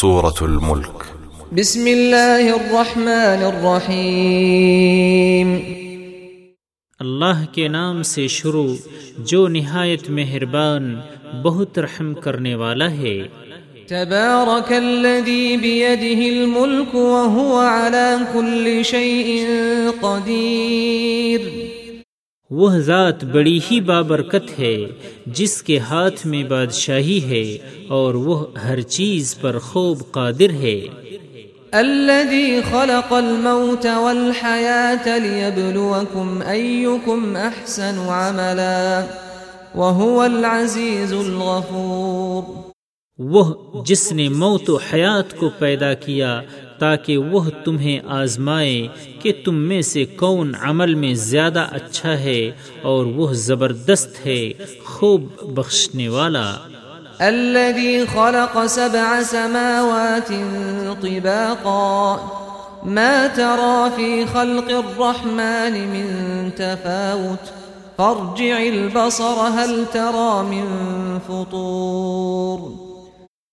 سورة الملك. بسم الله الرحمن الرحيم اللہ کے نام سے شروع جو نہایت مہربان بہت رحم کرنے والا ہے۔ تبارك الذي بيده الملك وهو على كل شيء قدير وہ ذات بڑی ہی بابرکت ہے جس کے ہاتھ میں بادشاہی ہے اور وہ ہر چیز پر خوب قادر ہے۔ الذي خلق الموت والحياة ليبلوكم أيكم أحسن عملا وهو العزيز الغفور۔ وہ جس نے موت و حیات کو پیدا کیا تاکہ وہ تمہیں آزمائے کہ تم میں سے کون عمل میں زیادہ اچھا ہے اور وہ زبردست ہے، خوب بخشنے والا۔ الذي خلق سبع سماوات طباقا، ما ترى في خلق الرحمن من تفاوت، فارجع البصر هل ترى من فطور۔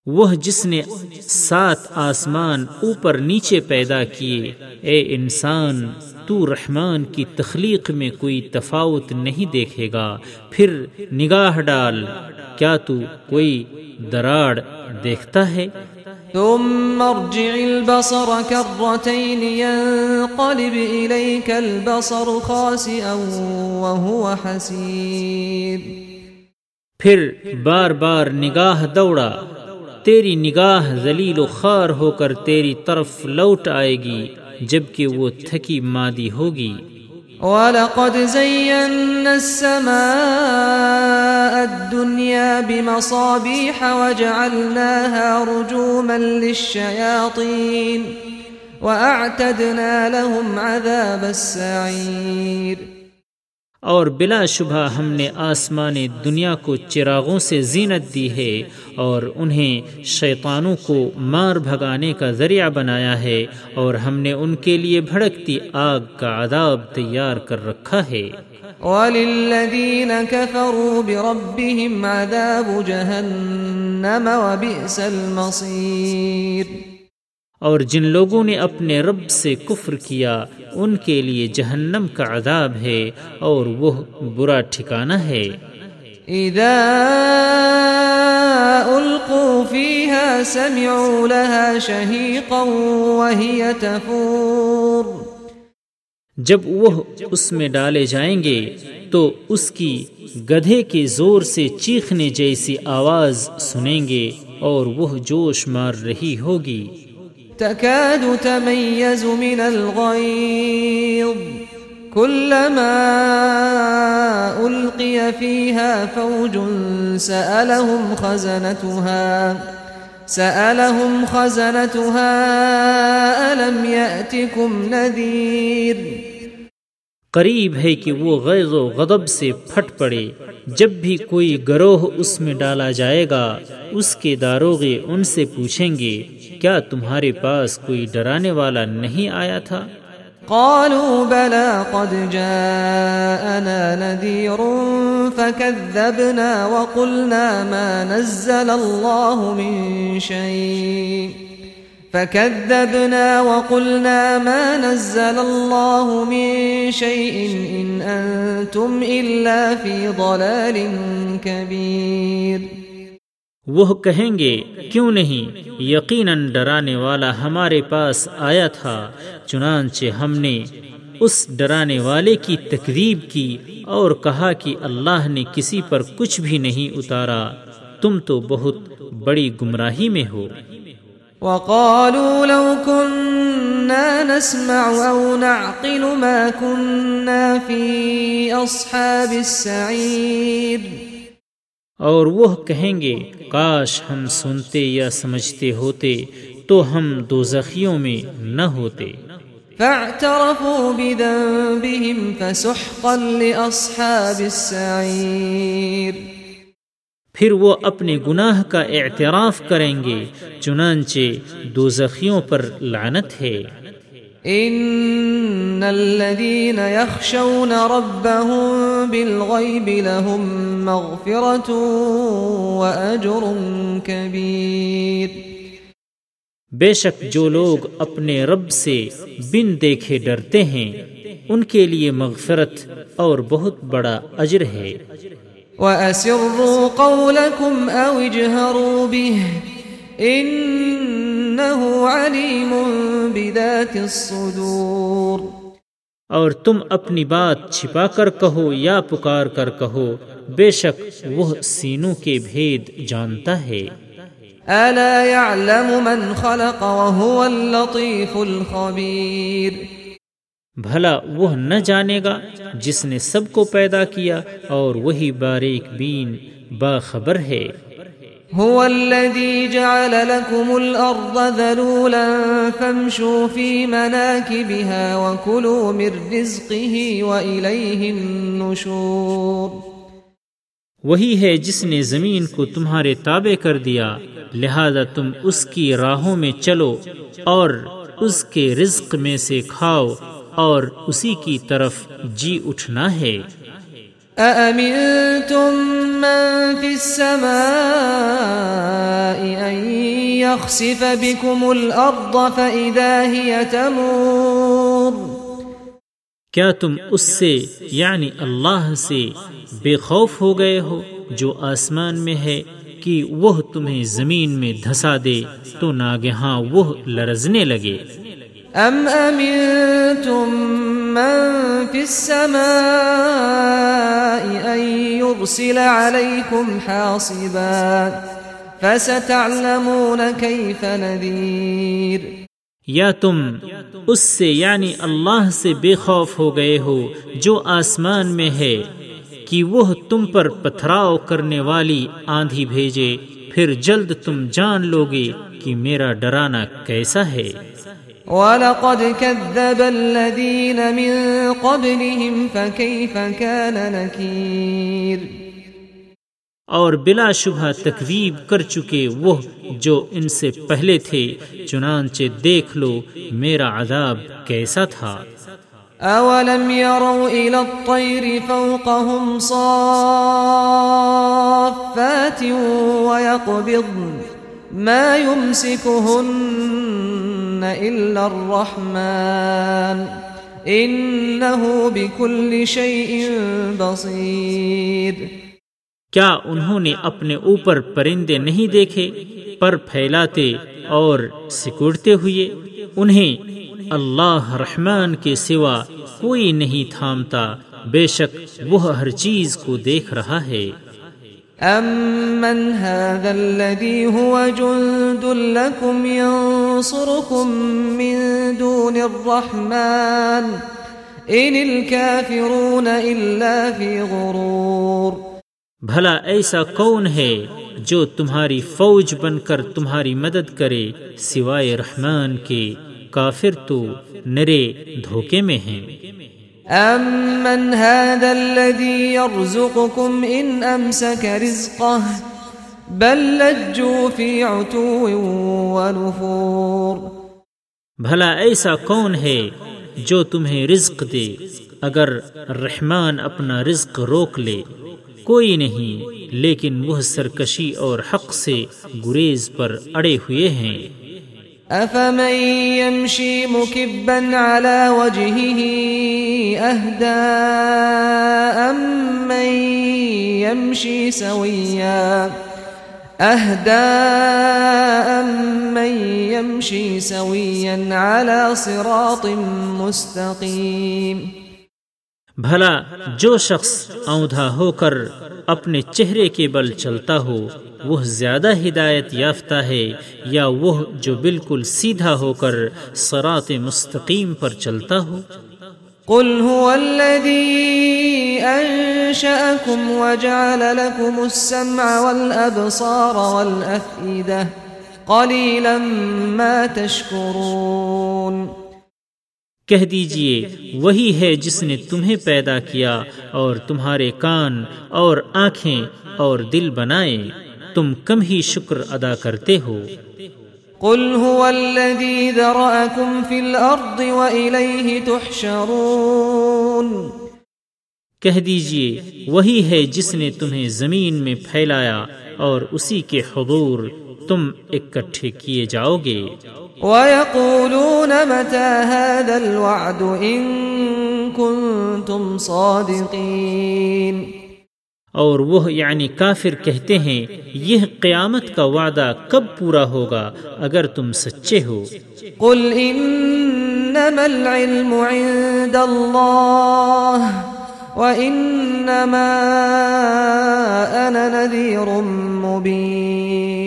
وہ جس نے سات آسمان اوپر نیچے پیدا کیے۔ اے انسان تو رحمان کی تخلیق میں کوئی تفاوت نہیں دیکھے گا۔ پھر نگاہ ڈال کیا تو کوئی دراڑ دیکھتا ہے؟ ثم ارجع البصر كرتين ينقلب إليك البصر خاسئا وهو حسير۔ پھر بار بار نگاہ دوڑا۔ تیری نگاہ ذلیل و خار ہو کر تیری طرف لوٹ آئے گی، جبکہ وہ تھکی مادی ہوگی۔ ولقد زينا السماء الدنيا بمصابيح وجعلناها رجوما للشياطين وأعتدنا لهم عذاب السعير اور بلا شبہ ہم نے آسمان دنیا کو چراغوں سے زینت دی ہے اور انہیں شیطانوں کو مار بھگانے کا ذریعہ بنایا ہے اور ہم نے ان کے لیے بھڑکتی آگ کا عذاب تیار کر رکھا ہے۔ وللذين كفروا بربهم عذاب جهنم وبئس المصير اور جن لوگوں نے اپنے رب سے کفر کیا ان کے لیے جہنم کا عذاب ہے اور وہ برا ٹھکانہ ہے۔ إذا ألقوا فيها سمعوا لها شهيقا وهي تفور۔ جب وہ اس میں ڈالے جائیں گے تو اس کی گدھے کے زور سے چیخنے جیسی آواز سنیں گے اور وہ جوش مار رہی ہوگی۔ تكاد تميز من الغيظ. كلما ألقي فيها فوج سألهم خزنتها. سألهم خزنتها، ألم يأتكم نذير؟ قریب ہے کہ وہ غیظ و غضب سے پھٹ پڑے۔ جب بھی کوئی گروہ اس میں ڈالا جائے گا، اس کے داروغے ان سے پوچھیں گے، کیا تمہارے پاس کوئی ڈرانے والا نہیں آیا تھا؟ قالوا بلى قد جاءنا نذير فكذبنا وقلنا ما نزل الله من شيء۔ فكذبنا وقلنا ما نزل الله من شيء إن أنتم إلا في ضلال كبير وہ کہیں گے، کیوں نہیں؟ یقیناً ڈرانے والا ہمارے پاس آیا تھا، چنانچہ ہم نے اس ڈرانے والے کی تکذیب کی اور کہا کہ اللہ نے کسی پر کچھ بھی نہیں اتارا۔ تم تو بہت بڑی گمراہی میں ہو۔ وقالوا لو كنا نسمع أو نعقل ما كنا في أصحاب السعير. اور وہ کہیں گے کاش ہم سنتے یا سمجھتے ہوتے تو ہم دو زخیوں میں نہ ہوتے۔ فاعترفوا بذنبهم فسحقا لأصحاب السعير. پھر وہ اپنے گناہ کا اعتراف کریں گے چنانچہ دو زخیوں پر لعنت ہے۔ ان الذين يخشون ربهم بالغيب لهم مغفرة واجر كبير۔ بے شک جو لوگ اپنے رب سے بن دیکھے ڈرتے ہیں ان کے لیے مغفرت اور بہت بڑا اجر ہے۔ وَأَسِرُّوا قَوْلَكُمْ أَوْ اجْهَرُوا بِهِ إِنَّهُ عَلِيمٌ بِذَاتِ الصُّدُورِ اور تم اپنی بات چھپا کر کہو یا پکار کر کہو بے شک وہ سینوں کے بھید جانتا ہے۔ أَلَا يَعْلَمُ مَنْ خَلَقَ وَهُوَ اللَّطِيفُ الْخَبِيرُ بھلا وہ نہ جانے گا جس نے سب کو پیدا کیا اور وہی باریک بین باخبر ہے۔ هو الذي جعل لكم الأرض ذلولا فامشوا في مناكبها وكلوا من رزقه وإليه النشور۔ وہی ہے جس نے زمین کو تمہارے تابع کر دیا لہذا تم اس کی راہوں میں چلو اور اس کے رزق میں سے کھاؤ۔ اور اسی کی طرف جی اٹھنا ہے۔ أأمنتم من في السماء أن يخسف بكم الأرض فإذا هي تمور۔ کیا تم اس سے یعنی اللہ سے بے خوف ہو گئے ہو جو آسمان میں ہے کہ وہ تمہیں زمین میں دھسا دے تو ناگہاں وہ لرزنے لگے۔ أم أمنتم من في السماء أن يرسل عليكم حاصبا فستعلمون كيف نذير یا تم اس سے یعنی اللہ سے بے خوف ہو گئے ہو جو آسمان میں ہے کہ وہ تم پر پتھراؤ کرنے والی آندھی بھیجے، پھر جلد تم جان لوگے کہ میرا ڈرانا کیسا ہے۔ ولقد كذب الذين من قبلهم فكيف كان نكير؟ اور بلا شبہ تکذیب کر چکے وہ جو ان سے پہلے تھے چنانچہ دیکھ لو میرا عذاب کیسا تھا۔ اولم يروا الى الطير فوقهم صافات ويقبضن ما يمسكهن إلا الرحمن إنه بكل شيء بصير۔ کیا انہوں نے اپنے اوپر پرندے نہیں دیکھے پر پھیلاتے اور سکڑتے ہوئے؟ انہیں اللہ رحمان کے سوا کوئی نہیں تھامتا بے شک وہ ہر چیز کو دیکھ رہا ہے۔ أمن هذا الذي هو جند لكم ينصركم من دون الرحمن. إن الكافرون إلا في غرور. بھلا ایسا کون ہے جو تمہاری فوج بن کر تمہاری مدد کرے سوائے رحمان کے؟ کافر تو نرے دھوکے میں ہیں۔ أمن هذا الذي يرزقكم إن أمسك رزقه؟ بل لجوا في عتو ونفور بھلا ایسا کون ہے جو تمہیں رزق دے؟ اگر رحمان اپنا رزق روک لے کوئی نہیں لیکن وہ سرکشی اور حق سے گریز پر اڑے ہوئے ہیں۔ أفمن يمشي مكبا على وجهه أهدى أم من يمشي سويا أهداء من يمشي سويا على صراط مستقيم؟ بھلا جو شخص اوندھا ہو کر اپنے چہرے کے بل چلتا ہو، وہ زیادہ ہدایت یافتہ ہے یا وہ جو بالکل سیدھا ہو کر سرات مستقیم پر چلتا ہو؟ قل هو الذي أنشأكم وجعل لكم السمع والأبصار والأفئدة قليلا ما تشكرون. کہہ دیجیے وہی ہے جس نے تمہیں پیدا کیا اور تمہارے کان اور آنکھیں اور دل بنائے۔ تم کم ہی شکر ادا کرتے ہو۔ قل هو الذي ذرأكم في الأرض وإليه تحشرون۔ کہہ دیجیے وہی ہے جس نے تمہیں زمین میں پھیلایا اور اسی کے حضور تم اکٹھے کیے جاؤ گے۔ ويقولون متى هذا الوعد إن كنتم صادقين۔ اور وہ یعنی کافر کہتے ہیں یہ قیامت کا وعدہ کب پورا ہوگا اگر تم سچے ہو۔ قل إنما العلم عند الله وإنما أنا نذير مبين۔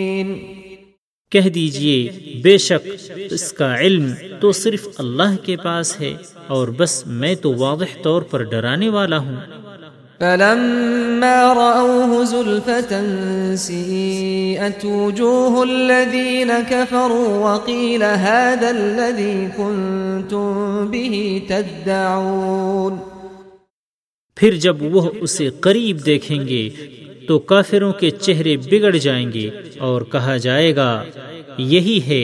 کہہ دیجیے بے شک اس کا علم تو صرف اللہ کے پاس ہے اور بس میں تو واضح طور پر ڈرانے والا ہوں۔ فلما رأوه زلفة سيئت وجوه الذين كفروا وقيل هذا الذي كنتم به تدعون۔ پھر جب وہ اسے قریب دیکھیں گے تو کافروں کے چہرے بگڑ جائیں گے اور کہا جائے گا یہی ہے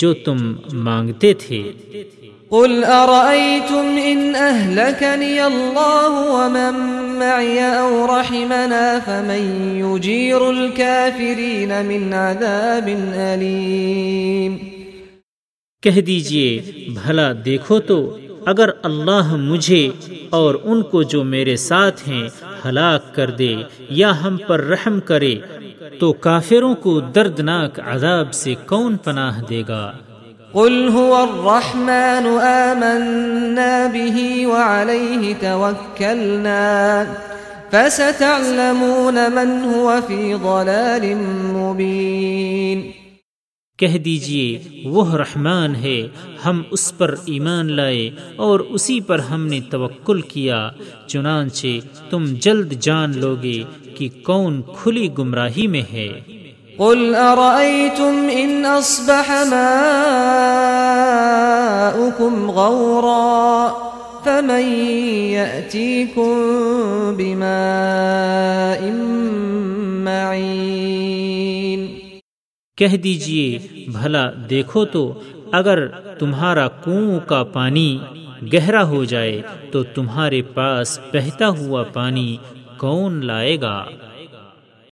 جو تم مانگتے تھے۔ قل أرأيتم إن أهلكني الله ومن معي أو رحمنا فمن يجير الكافرين من عذاب أليم کہہ دیجیے بھلا دیکھو تو اگر اللہ مجھے اور ان کو جو میرے ساتھ ہیں ہلاک کر دے یا ہم پر رحم کرے، تو کافروں کو دردناک عذاب سے کون پناہ دے گا؟ قل هو الرحمن آمنا به وعليه توكلنا فستعلمون من هو في ضلال مبين کہہ دیجیے، وہ رحمان ہے، ہم اس پر ایمان لائے اور اسی پر ہم نے توکل کیا، چنانچہ تم جلد جان لوگے کہ کون کھلی گمراہی میں ہے۔ قل أرأيتم إن أصبح ماؤكم غورا فمن يأتيكم بماء معين کہہ دیجیے، بھلا دیکھو تو، اگر تمہارا کنو کا پانی گہرا ہو جائے تو تمہارے پاس بہتا ہوا پانی کون لائے گا؟